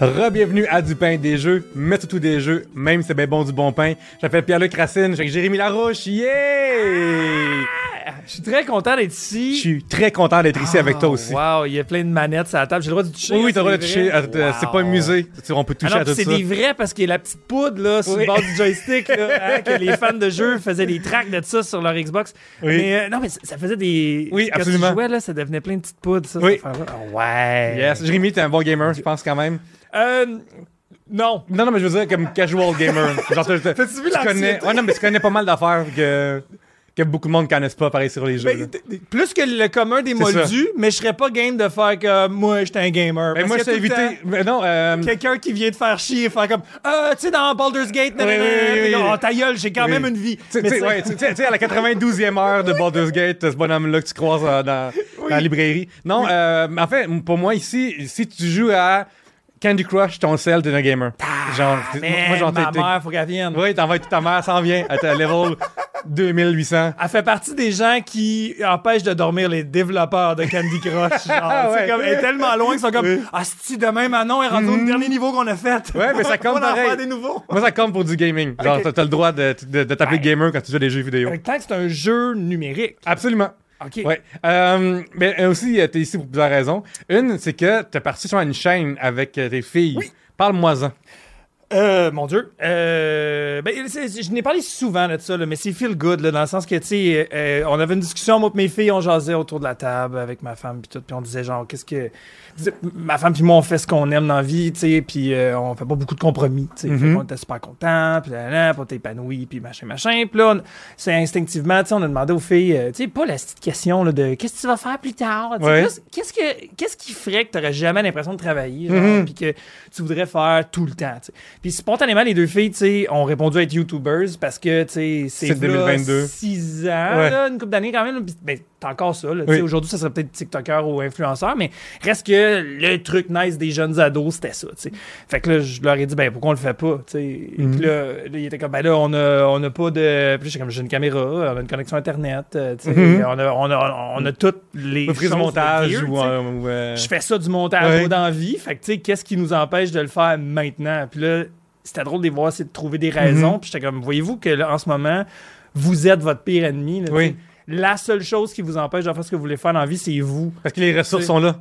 Re-bienvenue à Du pain des jeux, mais tout des jeux, même si c'est bien bon du bon pain. J'appelle Pierre-Luc Racine, je suis avec Jérémy Larouche, yeah! Je suis très content d'être Je ici. suis très content d'être ici avec toi aussi. Wow, il y a plein de manettes sur la table. J'ai le droit de toucher. Oui, oui, t'as le droit de c'est toucher. euh, C'est pas un musée. On peut Ah toucher non, à tout ça. c'est des vrais parce qu'il y a la petite poudre là, sur Oui. le bord du joystick là, hein, que les fans de jeux faisaient des tracks de ça sur leur Xbox. Oui. Mais euh, non, mais ça faisait des. Oui, quand absolument. tu jouais là, ça devenait plein de petites poudres. Ça, Oui. Ah ouais. Yes. Jérémy, t'es un bon gamer, je pense quand même. Euh, non. Non, non, mais je veux dire comme casual gamer. Genre, tu, vu connais. Ouais, non, mais tu connais pas mal d'affaires que, que beaucoup de monde connaissent pas, pareil, sur les jeux. là. Ben, plus que le commun des moldus, mais je serais pas game de faire comme moi, j'étais un gamer. Ben, Parce moi, je t'ai invité. Mais non, euh, Quelqu'un qui vient te faire chier et faire comme euh, tu sais, dans Baldur's Gate, Oui, oui, oui, oui. oh, ta gueule, j'ai quand même une vie. Tu sais- Mais ouais, à la 92e heure de Baldur's Gate, ce bonhomme-là que tu croises euh, dans, dans la librairie. Non, euh, en fait, pour moi, ici, si tu joues à Candy Crush, ton sel, t'es un gamer. Genre, Ah, c'est- man, moi, j'en ma mère, faut qu'elle vienne. Oui, t'envoies toute ta mère, s'en vient. À ta level 2800. Elle fait partie des gens qui empêchent de dormir les développeurs de Candy Crush. Genre, Ah ouais. comme, elle est tellement loin qu'ils sont comme Oui. Ah, si demain Manon est rendu au dernier niveau qu'on a fait. Ouais, mais ça compte pareil. des nouveaux. Moi, ça compte pour du gaming. Genre, Ok. t'as- t'as le droit de, de, de t'appeler Ouais. gamer quand tu joues à des jeux vidéo. Tant que c'est un jeu numérique. Absolument. OK. Ouais. Euh, mais euh, aussi, euh, t'es ici pour plusieurs raisons. Une, c'est que t'es parti sur une chaîne avec euh, tes filles. Parle-moi-en. Euh, mon Dieu. Euh, ben, je n'ai parlé souvent de ça, là, mais c'est feel good, là, dans le sens que, tu sais, euh, on avait une discussion, moi et mes filles, on jasait autour de la table avec ma femme, puis tout, puis on disait, genre, qu'est-ce que. Ma femme puis moi, on fait ce qu'on aime dans la vie, tu sais, puis euh, on fait pas beaucoup de compromis, tu sais. Fait Mhm. qu'on était super contents, puis là, là, puis on était épanouis, puis machin, machin. Puis là, on- c'est instinctivement, tu sais, on a demandé aux filles, euh, tu sais, pas la petite question là, de qu'est-ce que tu vas faire plus tard, tu sais, Ouais. qu'est-ce que qu'est-ce qui ferait que tu n'aurais jamais l'impression de travailler, genre, Mhm. puis que tu voudrais faire tout le temps, tu sais. Puis spontanément, les deux filles, tu sais, ont répondu à être YouTubers parce que, tu sais, c'est C'est 2022. 6 ans, Ouais. là, une couple d'années quand même. puis, Ben, t'as encore ça, là. Oui. Aujourd'hui, ça serait peut-être TikToker ou influenceur, mais reste que le truc nice des jeunes ados, c'était ça, tu sais. Fait que là, je leur ai dit, ben, pourquoi on le fait pas, tu sais? Mhm. Puis là, là, ils étaient comme, ben là, on a, on a pas de. Puis comme, j'ai une caméra, on a une connexion Internet, euh, tu sais. Mhm. On, a, on, a, on a toutes les. Prise de montage gear, ou. euh, euh, Je fais ça du montage Ouais. dans la vie. Fait que, tu sais, qu'est-ce qui nous empêche de le faire maintenant? Puis là, c'était drôle de les voir, c'est de trouver des raisons. Mhm. Puis j'étais comme, voyez-vous que là, en ce moment, vous êtes votre pire ennemi. là, Oui. La seule chose qui vous empêche de faire ce que vous voulez faire dans la vie, c'est vous. Parce que les ressources sont là.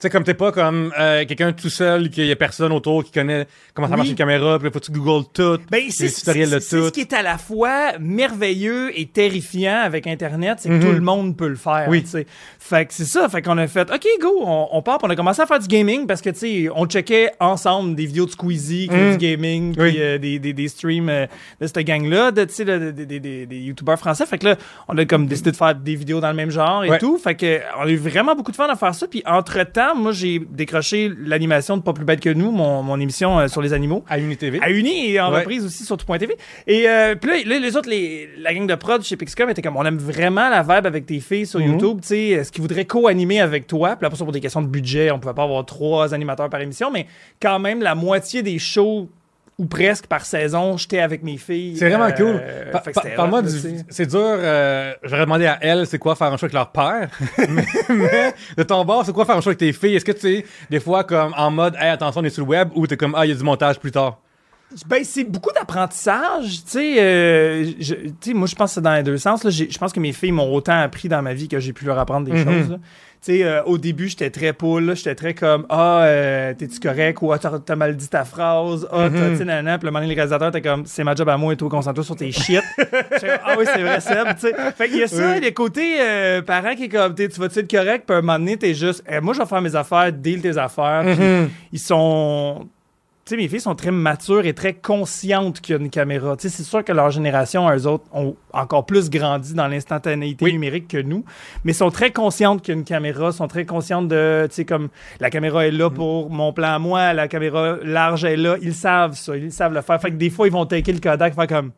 Tu sais, comme t'es pas comme euh, quelqu'un tout seul, qu'il y a personne autour qui connaît comment ça Oui. marche une caméra, puis là, faut que tu googles tout. Ben, les c'est tutoriels de c'est- c'est ce qui est à la fois merveilleux et terrifiant avec Internet, c'est que Mhm. tout le monde peut le faire. Oui. tu sais. Fait que c'est ça. Fait qu'on a fait, OK, go, on, on part. on a commencé à faire du gaming parce que, tu sais, on checkait ensemble des vidéos de Squeezie Mhm. du gaming, Oui. puis euh, des, des, des streams euh, de cette gang-là, de, tu sais, de- de- des- des- des YouTubeurs français. Fait que là, on a comme décidé de faire des vidéos dans le même genre et Ouais. tout. Fait que on a eu vraiment beaucoup de fun à faire ça. Puis entre-temps, moi, j'ai décroché l'animation de Pas plus bête que nous, mon, mon émission euh, sur les animaux À Unité à Uni et en Ouais. reprise aussi sur tout.tv. Et euh, puis là, là, les autres, les, la gang de prod chez Pixcom étaient comme, on aime vraiment la vibe avec tes filles sur Mhm. YouTube, tu sais, est-ce qu'ils voudraient co-animer avec toi? Puis là, pour ça, pour des questions de budget, on pouvait pas avoir trois animateurs par émission, mais quand même, la moitié des shows ou presque par saison, j'étais avec mes filles. C'est vraiment Euh, cool. Pa- que pa- c'était Parle-moi du. C'est dur. euh, J'aurais demandé à elle, c'est quoi faire un show avec leur père? mais, mais de ton bord, c'est quoi faire un show avec tes filles? Est-ce que tu es des fois comme en mode, hey, attention, on est sur le web ou t'es comme, ah, il y a du montage plus tard? Ben, c'est beaucoup d'apprentissage. Tu sais, euh, moi, je pense que c'est dans les deux sens. Je pense que mes filles m'ont autant appris dans ma vie que j'ai pu leur apprendre des Mhm. choses. là. Tu sais, euh, au début, j'étais très poule. là. J'étais très comme Ah, euh, t'es-tu correct? Ou Ah, t'as t'as mal dit ta phrase. Ah, t'as, Mhm. tu sais, nanana. Puis le moment le réalisateur, t'es comme C'est ma job à moi et toi, concentre-toi sur tes shit. Ah oui, c'est vrai, Seb. Tu sais. Fait qu'il y a ça, Oui. les côtés euh, parents qui est comme Tu vas-tu être correct? Puis à un moment donné, t'es juste Eh, Moi, je vais faire mes affaires, deal tes affaires. Puis Mhm. ils sont. Tu sais, mes filles sont très matures et très conscientes qu'il y a une caméra. Tu sais, c'est sûr que leur génération, eux autres, ont encore plus grandi dans l'instantanéité Oui. numérique que nous, mais sont très conscientes qu'il y a une caméra, sont très conscientes de, tu sais, comme la caméra est là pour mon plan à moi, la caméra large est là. Ils savent ça, ils savent le faire. Fait que des fois, ils vont taker le Kodak, faire comme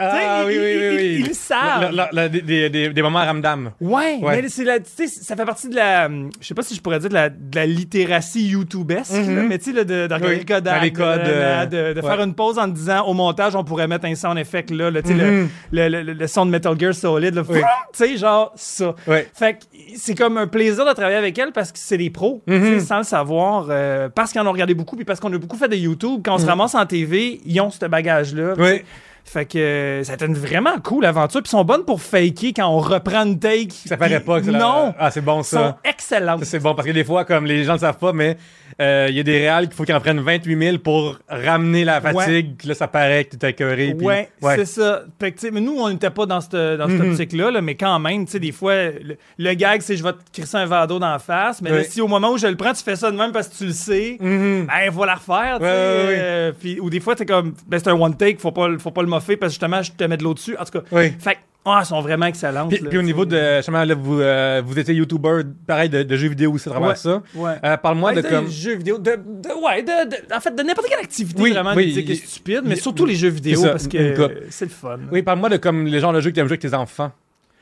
Ah oui, oui, ils- oui, ils- oui. Ils le savent. Des, des, des moments ramdam. Ouais, Ouais. mais c'est la, tu sais, ça fait partie de la, je sais pas si je pourrais dire de la, de la littératie YouTubesque, là, mais tu sais, là, de, de regarder Oui, les de- codes, de, euh, de, de ouais. faire une pause en disant au montage, on pourrait mettre un sound effect là, là, tu sais, le- le, le, le, son de Metal Gear Solid, là, Oui. tu sais, genre ça. Ouais. Fait que c'est comme un plaisir de travailler avec elle parce que c'est des pros, tu sais, sans le savoir, euh, parce qu'ils en ont regardé beaucoup, puis parce qu'on a beaucoup fait de YouTube. Quand on se ramasse en TV, ils ont ce bagage-là. sais. Fait que euh, ça a été une vraiment cool aventure. Puis ils sont bonnes pour faker quand on reprend une take. Ça paraît pas que la- Non! Ah, c'est bon Ils sont ça. excellentes. Ça, c'est bon parce que des fois, comme les gens ne le savent pas, mais il y a des réals qu'il faut qu'ils en prennent 28 000 pour ramener la fatigue. Là, ça paraît que tu es écœuré. puis- Ouais, ouais. c'est ça. Fait que, tu sais, mais nous, on n'était pas dans cette, dans cette Mhm. optique-là, là, mais quand même, tu sais, des fois, le, le gag, c'est je vais te crisser un verre d'eau dans la face, mais là, si au moment où je le prends, tu fais ça de même parce que tu le sais, Mhm. ben, faut la refaire, tu sais. Euh, ou des fois, t'es comme, ben, c'est un one take, faut pas, faut pas le moffer parce que justement, je te mets de l'eau dessus. En tout cas, Oui. fait ah, elles sont vraiment excellentes. Puis, là, puis au niveau sais. de. Justement, là, vous, euh, vous étiez YouTuber, pareil, de, de jeux vidéo aussi à travers Ouais. ça. Ouais. Euh, Parle-moi Ouais, de de comme. jeux vidéo, de, de- ouais, de, de- en fait, de n'importe quelle activité Oui, vraiment oui, il- stupide, mais surtout les jeux vidéo parce que c'est le fun. Oui, parle-moi de comme les genres de jeux que tu aimes jouer avec tes enfants.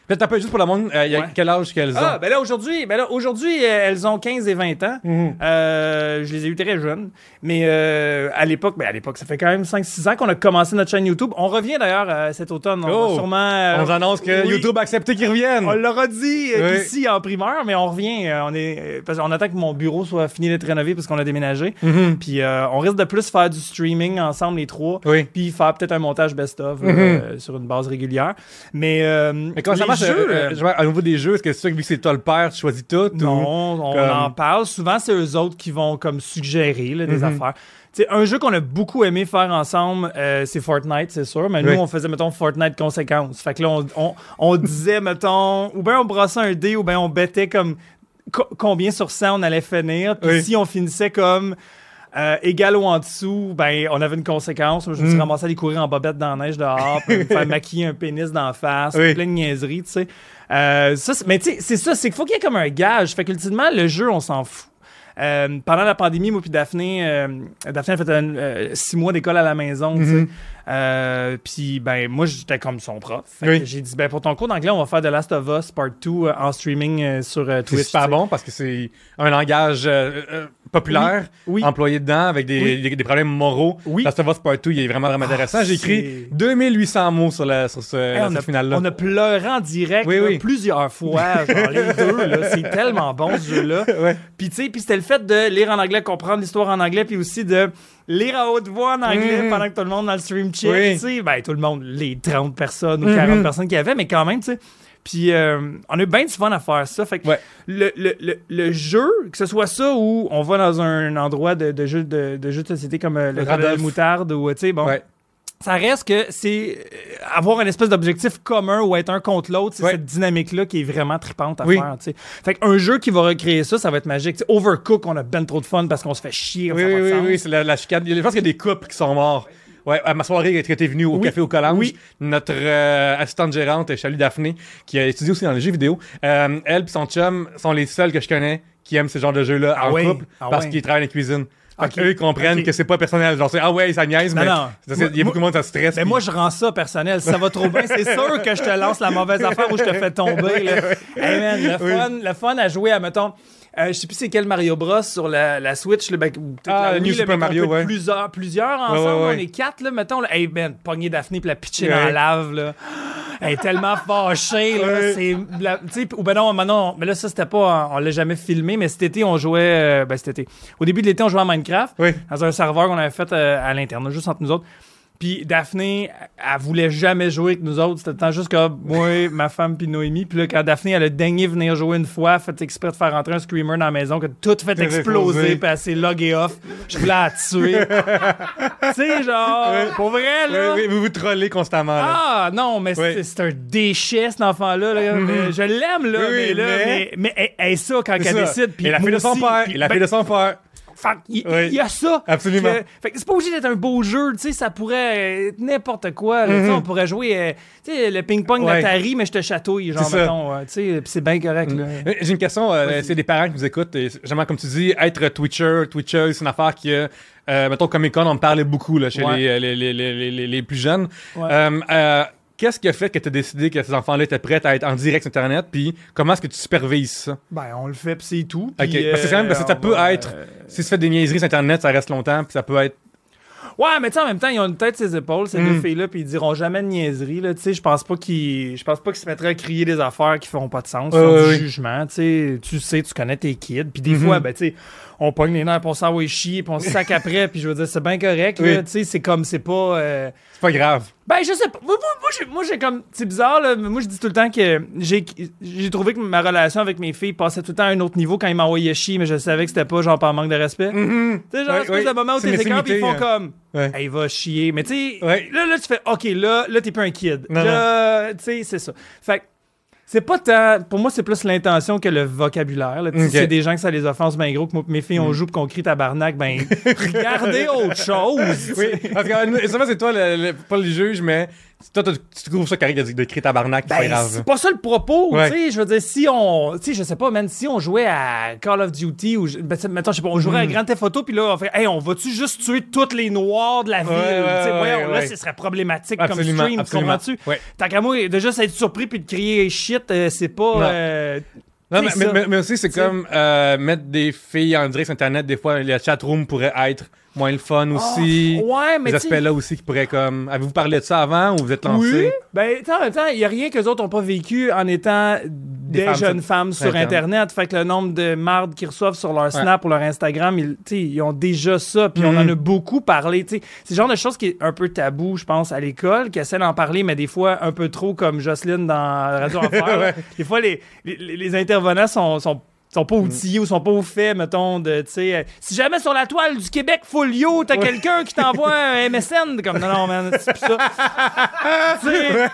Peut-être un peu juste pour le monde, euh, y a Ouais. quel âge qu'elles ont? Ah, ben là, aujourd'hui, ben là, aujourd'hui euh, elles ont 15 et 20 ans. Mhm. Euh, je les ai eues très jeunes. Mais euh, à l'époque, ben à l'époque, ça fait quand même 5-6 ans qu'on a commencé notre chaîne YouTube. On revient d'ailleurs euh, cet automne. On Oh! sûrement. On annonce que oui. YouTube a accepté qu'ils reviennent. On l'aura dit Oui. ici en primeur, mais on revient. on est parce qu'on attend que mon bureau soit fini d'être rénové parce qu'on a déménagé. Mhm. Puis euh, on risque de plus faire du streaming ensemble les trois. Oui. Puis faire peut-être un montage best-of Mhm. sur une base régulière. Mais, euh, Mais comment ça marche? Jeux, euh, euh, je vois, au niveau des jeux? Est-ce que c'est ça que vu que c'est toi le père, tu choisis tout? ou- Non, on comme- en parle. Souvent, c'est eux autres qui vont comme suggérer là, des Mhm. affaires. Un jeu qu'on a beaucoup aimé faire ensemble, euh, c'est Fortnite, c'est sûr. Mais Oui. nous, on faisait, mettons, Fortnite conséquences. Fait que là, on, on, on disait, mettons, ou bien on brassait un dé, ou bien on bêtait comme co- combien sur 100 on allait finir. Puis Oui. si on finissait comme euh, égal ou en dessous, ben on avait une conséquence. Je me suis Mm. ramassé à aller courir en bobette dans la neige dehors, puis me faire maquiller un pénis d'en face, Oui. plein de niaiseries, tu sais. Euh, ça, mais tu sais, c'est ça, c'est qu'il faut qu'il y ait comme un gage. Fait qu'ultimement, le jeu, on s'en fout. Euh, pendant la pandémie, moi puis Daphné, euh, Daphné a fait un, euh, six mois d'école à la maison, tu sais. Euh, puis ben moi j'étais comme son prof. Oui. J'ai dit ben pour ton cours d'anglais on va faire The Last of Us Part 2 euh, en streaming euh, sur euh, C'est Twitch. super tu sais. bon parce que c'est un langage populaire, Oui. employé dedans avec des, des, des problèmes moraux. Last of Us Part 2, il est vraiment, vraiment Ah, intéressant. J'ai écrit c'est- 2800 mots sur, la, sur ce, Hey, cette a, finale-là. on a pleuré en direct là, plusieurs fois, genre les deux. C'est tellement bon ce jeu-là. Ouais. Puis tu sais, puis c'était le fait de lire en anglais, comprendre l'histoire en anglais, puis aussi de lire à haute voix en anglais Mhm. pendant que tout le monde dans le stream check. Oui. Tu sais, ben tout le monde, les 30 personnes ou Mhm. 40 personnes qu'il y avait, mais quand même, tu sais. Puis euh, on a eu bien du fun à faire ça. Fait que Ouais. le, le, le, le jeu, que ce soit ça ou on va dans un endroit de, de jeu de, de jeu de société comme euh, le. Radolf Moutarde ou tu sais bon, Ouais. ça reste que c'est euh, avoir une espèce d'objectif commun ou être un contre l'autre, c'est Ouais. cette dynamique-là qui est vraiment tripante à Oui. faire. tu sais. Fait qu'un jeu qui va recréer ça, ça va être magique. Overcook, on a ben trop de fun parce qu'on se fait chier. Oui, oui, oui, c'est la, la chicane. Je pense qu'il y a des couples qui sont morts. Ouais, à ma soirée, quand t'es venu au Oui. café au Collange, Oui. notre euh, assistante gérante, Chalut Daphné, qui a étudié aussi dans les jeux vidéo, euh, elle et son chum sont les seuls que je connais qui aiment ce genre de jeu-là Ah en couple Ah parce qu'ils travaillent dans la cuisine. Fait Ok. qu'eux, ils comprennent que c'est pas personnel. Genre, c'est ah ouais, ça niaise, Non, mais non. il y a beaucoup de monde, ça stresse. Puis- moi, je rends ça personnel. Si ça va trop bien, c'est sûr que je te lance la mauvaise affaire ou je te fais tomber. là. Hey man, le, fun, le fun à jouer à, mettons, euh, je sais plus c'est quel Mario Bros sur la, la Switch. Là, ben, Ah, la Wii, New là, Super Mario, ouais. Plusieurs, plusieurs ensemble, ouais, ouais. on est quatre, là, mettons. Là. Hey man, pogner Daphné puis la pitcher dans la lave. Là. Elle est tellement fâchée. Là, c'est la- ou ben non, maintenant, mais là, ça, c'était pas. On l'a jamais filmé, mais cet été, on jouait. euh, ben, cet été. Au début de l'été, on jouait à Minecraft Oui. dans un serveur qu'on avait fait euh, à l'interne, juste entre nous autres. Puis Daphné, elle voulait jamais jouer avec nous autres. C'était le temps juste comme moi, ma femme puis Noémie. Puis là, quand Daphné, elle a daigné venir jouer une fois, fait exprès de faire rentrer un screamer dans la maison, que tout fait exploser, puis elle s'est loguée off. Je voulais la tuer. tu sais, genre, pour vrai, là. oui, vous vous trollez constamment. là. Ah non, mais c'est un déchet cet enfant-là. là. Mais Je l'aime là, mais, là, mais- mais, mais elle, elle ça quand elle ça. décide. Puis Et la moi fille de son père. Et la ben, fille de son père. Il Oui. y a ça. Absolument. Que- fait que c'est pas obligé d'être un beau jeu, tu sais, ça pourrait être n'importe quoi. là. Sais, On pourrait jouer, euh, tu sais, le ping-pong Mhm. Ouais. d'Atari, mais je te chatouille, genre, mettons, tu sais, c'est bien correct. Euh, J'ai une question, euh, c'est des parents qui nous écoutent. Et justement, comme tu dis, être Twitcher, Twitcher, c'est une affaire qui, euh, euh, mettons, Comic Con, on parlait beaucoup là, chez Ouais. les, les, les, les, les, les plus jeunes. Ouais. Euh, euh, Qu'est-ce qui a fait que tu as décidé que ces enfants-là étaient prêts à être en direct sur Internet? Puis comment est-ce que tu supervises ça? Ben, on le fait, pis c'est tout. Ok, puis, parce que quand même, parce que ça on peut va, être- euh, Si tu fais des niaiseries sur Internet, ça reste longtemps, puis ça peut être. Ouais, mais tu sais, en même temps, ils ont une tête sur ses épaules, ces Mm. deux filles-là, puis ils diront jamais de niaiserie, là. Tu sais, je pense pas qu'ils. Je pense pas qu'ils se mettraient à crier des affaires qui font pas de sens. Font ouais, du jugement, tu sais. Tu sais, tu connais tes kids. Puis des Mhm. fois, ben, tu sais, on pogne les nerfs, puis on s'envoie chier, puis on se sac après, puis je veux dire, c'est bien correct, Oui. Tu sais, c'est comme, c'est pas. euh, C'est pas grave. Ben, je sais pas. Moi, j'ai- comme. C'est bizarre, là. mais Moi, je dis tout le temps que j'ai trouvé que ma relation avec mes filles passait tout le temps à un autre niveau quand ils m'envoyaient chier, mais je savais que c'était pas genre par manque de respect. Mhm. Tu sais, genre, de moment où C'est t'es puis ils font hein. comme. Ouais. Hey, va chier. Mais tu sais, là, là, tu fais, OK, là, là t'es plus un kid. Non, là, tu sais, c'est ça. Fait que, c'est pas tant. Pour moi, c'est plus l'intention que le vocabulaire. là. Tu sais, Ok. Si c'est des gens que ça les offense bien gros, que moi, mes filles, on joue pis qu'on crie tabarnak, ben, regardez autre chose. Oui, parce que euh, souvent, c'est toi, le, le- pas le juge, mais toi, tu trouves ça correct de, de crier tabarnak, c'est pas Ben, grave. c'est pas ça le propos, Ouais. tu sais, je veux dire, si on, tu sais, je sais pas, man, si on jouait à Call of Duty ou, ben, mettons, je sais pas, on jouerait à Grand Theft Auto, puis là, on fait, hey, on va-tu juste tuer toutes les noirs de la ville, Ouais, là, ce serait problématique Absolument, comme stream, comprends-tu? Tant qu'à moi, de juste être surpris puis de crier shit, euh, c'est pas, euh, Non, mais, c'est mais, ça. mais- mais aussi, c'est comme euh, mettre des filles en direct sur Internet. Des fois, le chat room pourrait être moins le fun aussi. Oh, ouais, mais sais- aspects-là aussi qui pourraient comme. Avez-vous parlé de ça avant ou vous êtes lancé? Oui. Ben, en même temps, il n'y a rien qu'eux autres n'ont pas vécu en étant des, femmes jeunes sur- femmes sur Internet. Internet. Fait que le nombre de mardes qu'ils reçoivent sur leur Snap ou leur Instagram, ils, ils ont déjà ça. Puis on en a beaucoup parlé. C'est le genre de choses qui est un peu tabou, je pense, à l'école, qui essaient d'en parler, mais des fois un peu trop comme Jocelyne dans Radio Enfer. Ouais. Des fois, les, les, les intervenants sont. sont sont pas outillés ou sont pas au fait, mettons, de, tu sais, euh, si jamais sur la toile du Québec Folio, t'as quelqu'un qui t'envoie un MSN, comme, non, non, man, c'est plus ça. Tu sais,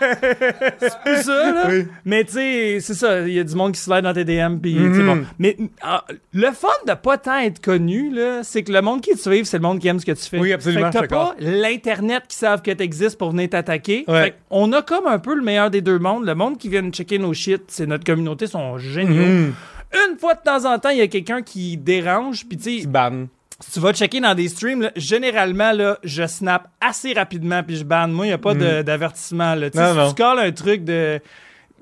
c'est plus ça, là. Oui. Mais tu sais, c'est ça, il y a du monde qui slide dans tes DM, puis tu sais, bon. Mais ah, le fun de pas tant être connu, là, c'est que le monde qui te suit, c'est le monde qui aime ce que tu fais. Oui, absolument, Fait que t'as pas l'Internet qui savent que t'existes pour venir t'attaquer. Ouais. Fait on a comme un peu le meilleur des deux mondes. Le monde qui vient checker nos shit, c'est notre communauté, sont géniaux. Mhm. Une fois de temps en temps, il y a quelqu'un qui dérange, puis tu sais, Tu si tu vas checker dans des streams, là, généralement, là, je snap assez rapidement puis je banne. Moi, il n'y a pas d'avertissement. Tu Mm. Non, si non. tu colles un truc de.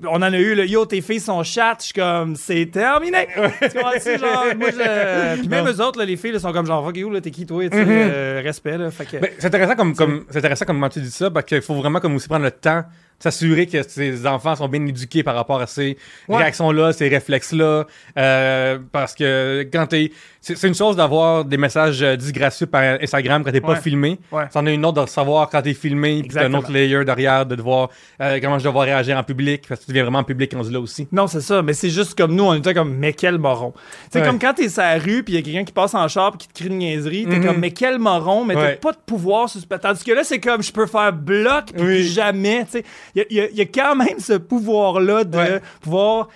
On en a eu, le yo, tes filles sont chattes, je suis comme, c'est terminé. Tu comprends-tu, genre, moi, je. Puis même Non. eux autres, là, les filles, là, sont comme, genre, fuck you, là, t'es qui, toi, tu Mhm. euh, respect, là. Fait que. Ben, c'est intéressant comme, comme c'est intéressant comment tu dis ça parce qu'il faut vraiment comme aussi prendre le temps s'assurer que ces enfants sont bien éduqués par rapport à ces Ouais. réactions-là, ces réflexes-là. euh, parce que quand t'es. C'est une chose d'avoir des messages euh, disgracieux par Instagram quand t'es pas Ouais. filmé. Ouais. C'en est une autre de savoir quand t'es filmé, puis t'as un autre layer derrière de devoir euh, comment je dois réagir en public, parce que tu deviens vraiment en public rendu là aussi. Non, c'est ça, mais c'est juste comme nous, on était comme, mais quel moron. C'est comme quand t'es sur la rue, puis il y a quelqu'un qui passe en char, puis qui te crie une niaiserie, t'es Mhm. comme, mais quel moron, mais t'as pas de pouvoir sur ce Tandis que là, c'est comme, je peux faire bloc, puis Oui. jamais, tu sais. Il y y y a quand même ce pouvoir-là de Ouais. pouvoir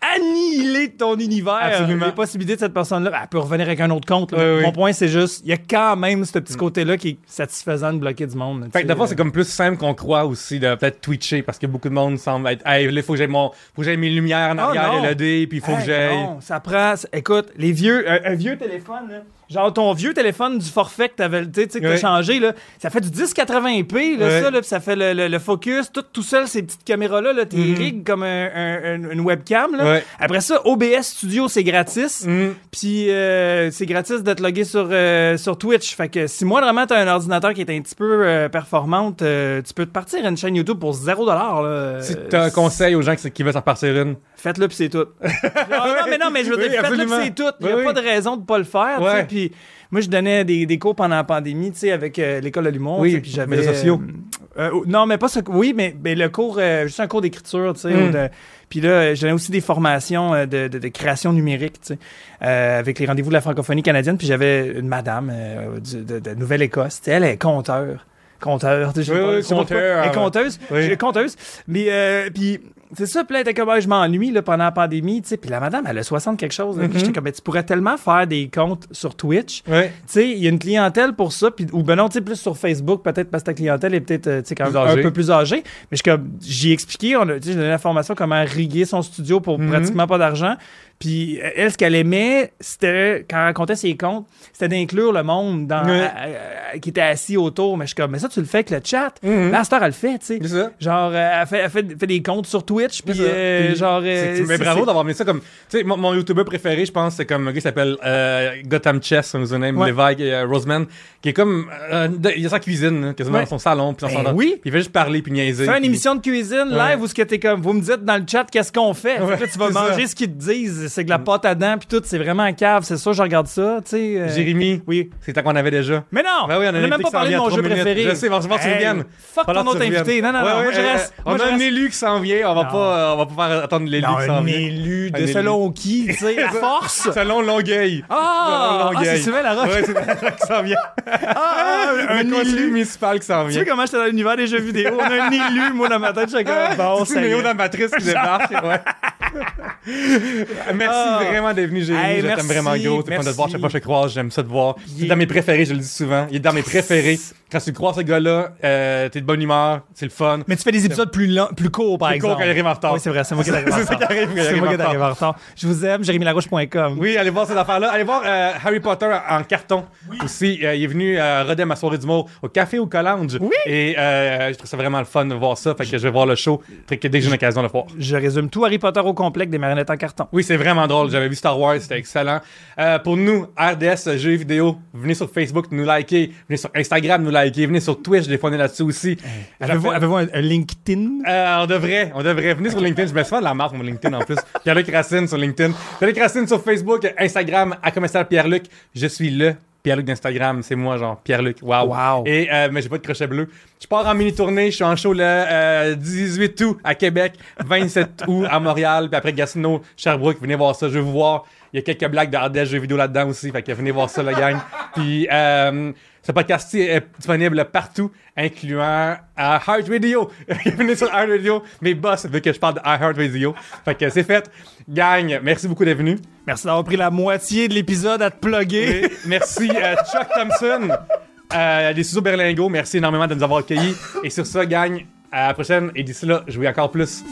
annihiler ton univers, Absolument. les possibilités de cette personne-là. Ben, Elle peut revenir avec un autre compte. là. Oui, oui. Mon point, c'est juste, il y a quand même ce petit côté-là qui est satisfaisant de bloquer du monde. Fait que d'abord, c'est comme plus simple qu'on croit aussi de peut-être twitcher parce que beaucoup de monde semble être Hey, là, il faut que j'aie mon faut que mes lumières en Oh, arrière non. LED, puis il faut que j'aille. non, ça prend. Écoute, les vieux, un, un vieux téléphone, là, genre ton vieux téléphone du forfait que t'avais, tu sais, que t'as changé, là, ça fait du 1080p, là, ça, là, puis ça fait le, le- le focus, tout, tout seul, ces petites caméras-là, là, t'es rig comme un- un- un- une webcam, là. Ouais. Après ça, OBS Studio, c'est gratis. Mm. Puis euh, c'est gratis de te loguer sur, euh, sur Twitch. Fait que si moi, vraiment, t'as un ordinateur qui est un petit peu euh, performante, euh, tu peux te partir une chaîne YouTube pour 0$. Là. Si t'as un conseil aux gens qui, qui veulent s'en partir une. Faites-le puis c'est tout. non, non, mais non, mais je veux Oui, dire, faites-le puis c'est tout. Il n'y a Oui, pas oui. de raison de pas le faire. Ouais. Puis moi, je donnais des, des cours pendant la pandémie, tu sais, avec euh, l'école de l'humour. Oui, puis j'avais euh, euh, non, mais pas ça. Oui, mais, mais le cours, euh, juste un cours d'écriture, tu sais. Mm. Puis là, euh, donnais aussi des formations euh, de, de- de création numérique, tu sais, euh, avec les rendez-vous de la francophonie canadienne. Puis j'avais une madame euh, du- de, de Nouvelle-Écosse. Tu sais, Elle est conteur. Conteur. tu sais, je sais Oui, oui, quoi. Elle est conteuse. oui. Conteuse. Mais, euh, puis c'est ça, puis là, elle était comme, Ah, je m'ennuie là, pendant la pandémie, tu sais. Puis la madame, elle a 60 quelque chose. là. Puis j'étais comme, Ben, tu pourrais tellement faire des comptes sur Twitch. Ouais. Tu sais, il y a une clientèle pour ça, puis, ou ben non, tu sais, plus sur Facebook, peut-être parce que ta clientèle est peut-être, euh, tu sais, quand même Plus un âgée. peu plus âgée. Mais je suis comme, j'ai expliqué, on a, tu sais, j'ai donné la formation comment riguer son studio pour Mhm. pratiquement pas d'argent. Puis elle, ce qu'elle aimait, c'était, quand elle racontait ses comptes, c'était d'inclure le monde dans, Ouais. euh, euh, qui était assis autour. Mais je suis comme, mais ça, tu le fais avec le chat. Mhm. Là, à cette heure, elle le fait, tu sais. Genre, euh, elle, fait, elle fait, fait des comptes sur Twitch, puis euh, genre... euh, mais bravo d'avoir mis ça comme. Tu sais, mon, mon YouTuber préféré, je pense, c'est comme un gars qui s'appelle euh, Gotham Chess, son username, Ouais. Levi et Roseman, qui est comme. de- il a sa cuisine, là, quasiment Ouais. dans son salon, puis Ben oui. Puis il fait juste parler, puis niaiser. Fais une puis- émission de cuisine Ouais. live où ce que t'es comme, vous me dites dans le chat qu'est-ce qu'on fait? Fait que Ouais, là, tu vas manger ça. ce qu'ils te disent. C'est de la pâte à dents puis tout. C'est vraiment cave. C'est ça, je regarde ça. Tu sais. euh, Jérémy, Oui. c'est tant qu'on avait déjà. Mais non! Ben oui, on a n'a un même pas qui s'en parlé de vient, mon jeu minutes. préféré. Je sais, que tu Hey, reviennes. Fuck ton que autre invité. Non, non, non. moi, je reste. On moi, je a un reste- élu qui s'en vient, on va Non. pas, euh, on va pas faire attendre l'élu qui s'en un vient. élu Un de élu. selon qui, tu sais, la force? Selon Longueuil. Ah! Selon Ah, Longueuil. c'est Sylvain Larocque. Ouais, c'est Larocque qui s'en vient. Ah, un, Un conseiller élu. municipal qui s'en Tu vient. sais comment j'étais dans l'univers des jeux vidéo? On a un élu, moi, dans ma tête, comme, bon, c'est ça y Néo dans la matrice qui débarque? ouais. Merci Ah. vraiment d'être venu, Jérémy. Hey, je t'aime vraiment gros. T'es fun de te voir chaque fois que je croise. J'aime ça te voir. Il est- dans mes préférés, je le dis souvent. Il est dans mes préférés. Quand tu croises ce gars-là, euh, t'es de bonne humeur, c'est le fun. Mais tu fais des épisodes plus, longs, plus courts, par Plus court exemple. quand il arrive en retard. Oui, c'est vrai, c'est moi qui arrive en C'est ça retard. qui arrive quand il C'est moi qui arrive en retard. Je vous aime, jérémylarouche.com. Oui, allez voir cette affaire-là. Allez voir euh, Harry Potter en carton aussi. Euh, il est venu à Rodin ma soirée d'humour au Café au Collange. Oui. Et euh, je trouve ça vraiment le fun de voir ça. Fait que je vais voir le show dès que j'ai une occasion de le voir. Je résume tout Harry Potter au complet avec des marionnettes en carton. Oui, c'est vraiment drôle. J'avais vu Star Wars, c'était excellent. Euh, pour nous, RDS Jeux vidéo, venez sur Facebook nous liker, venez sur Instagram nous liker, venez sur Twitch, des fois on est là-dessus aussi. Avez-vous avez-vous un, un LinkedIn? Euh, on devrait, on devrait. Venez sur LinkedIn. Je mets souvent de la marque mon LinkedIn en plus. Pierre-Luc Racine sur LinkedIn. Pierre-Luc Racine sur Facebook, Instagram, à commercial Pierre-Luc. Je suis le Pierre-Luc d'Instagram. C'est moi, genre, Pierre-Luc. Wow. Wow. Et, euh, mais j'ai pas de crochet bleu. Je pars en mini-tournée. Je suis en show le euh, 18 août à Québec, 27 août à Montréal, puis après Gatineau, Sherbrooke. Venez voir ça. Je vais vous voir. Il y a quelques blagues de RDS jeux vidéo là-dedans aussi. Fait que venez voir ça, la gang. Puis, euh, ce podcast est disponible partout, incluant à Heart Radio. venez sur Heart Radio. Mes boss veulent que je parle de Heart Radio. Fait que c'est fait. Gang, merci beaucoup d'être venu. Merci d'avoir pris la moitié de l'épisode à te plugger. Merci à Chuck Thompson, euh, des ciseaux Berlingo. Merci énormément de nous avoir accueillis. Et sur ça, gang, à la prochaine. Et d'ici là, jouez encore plus.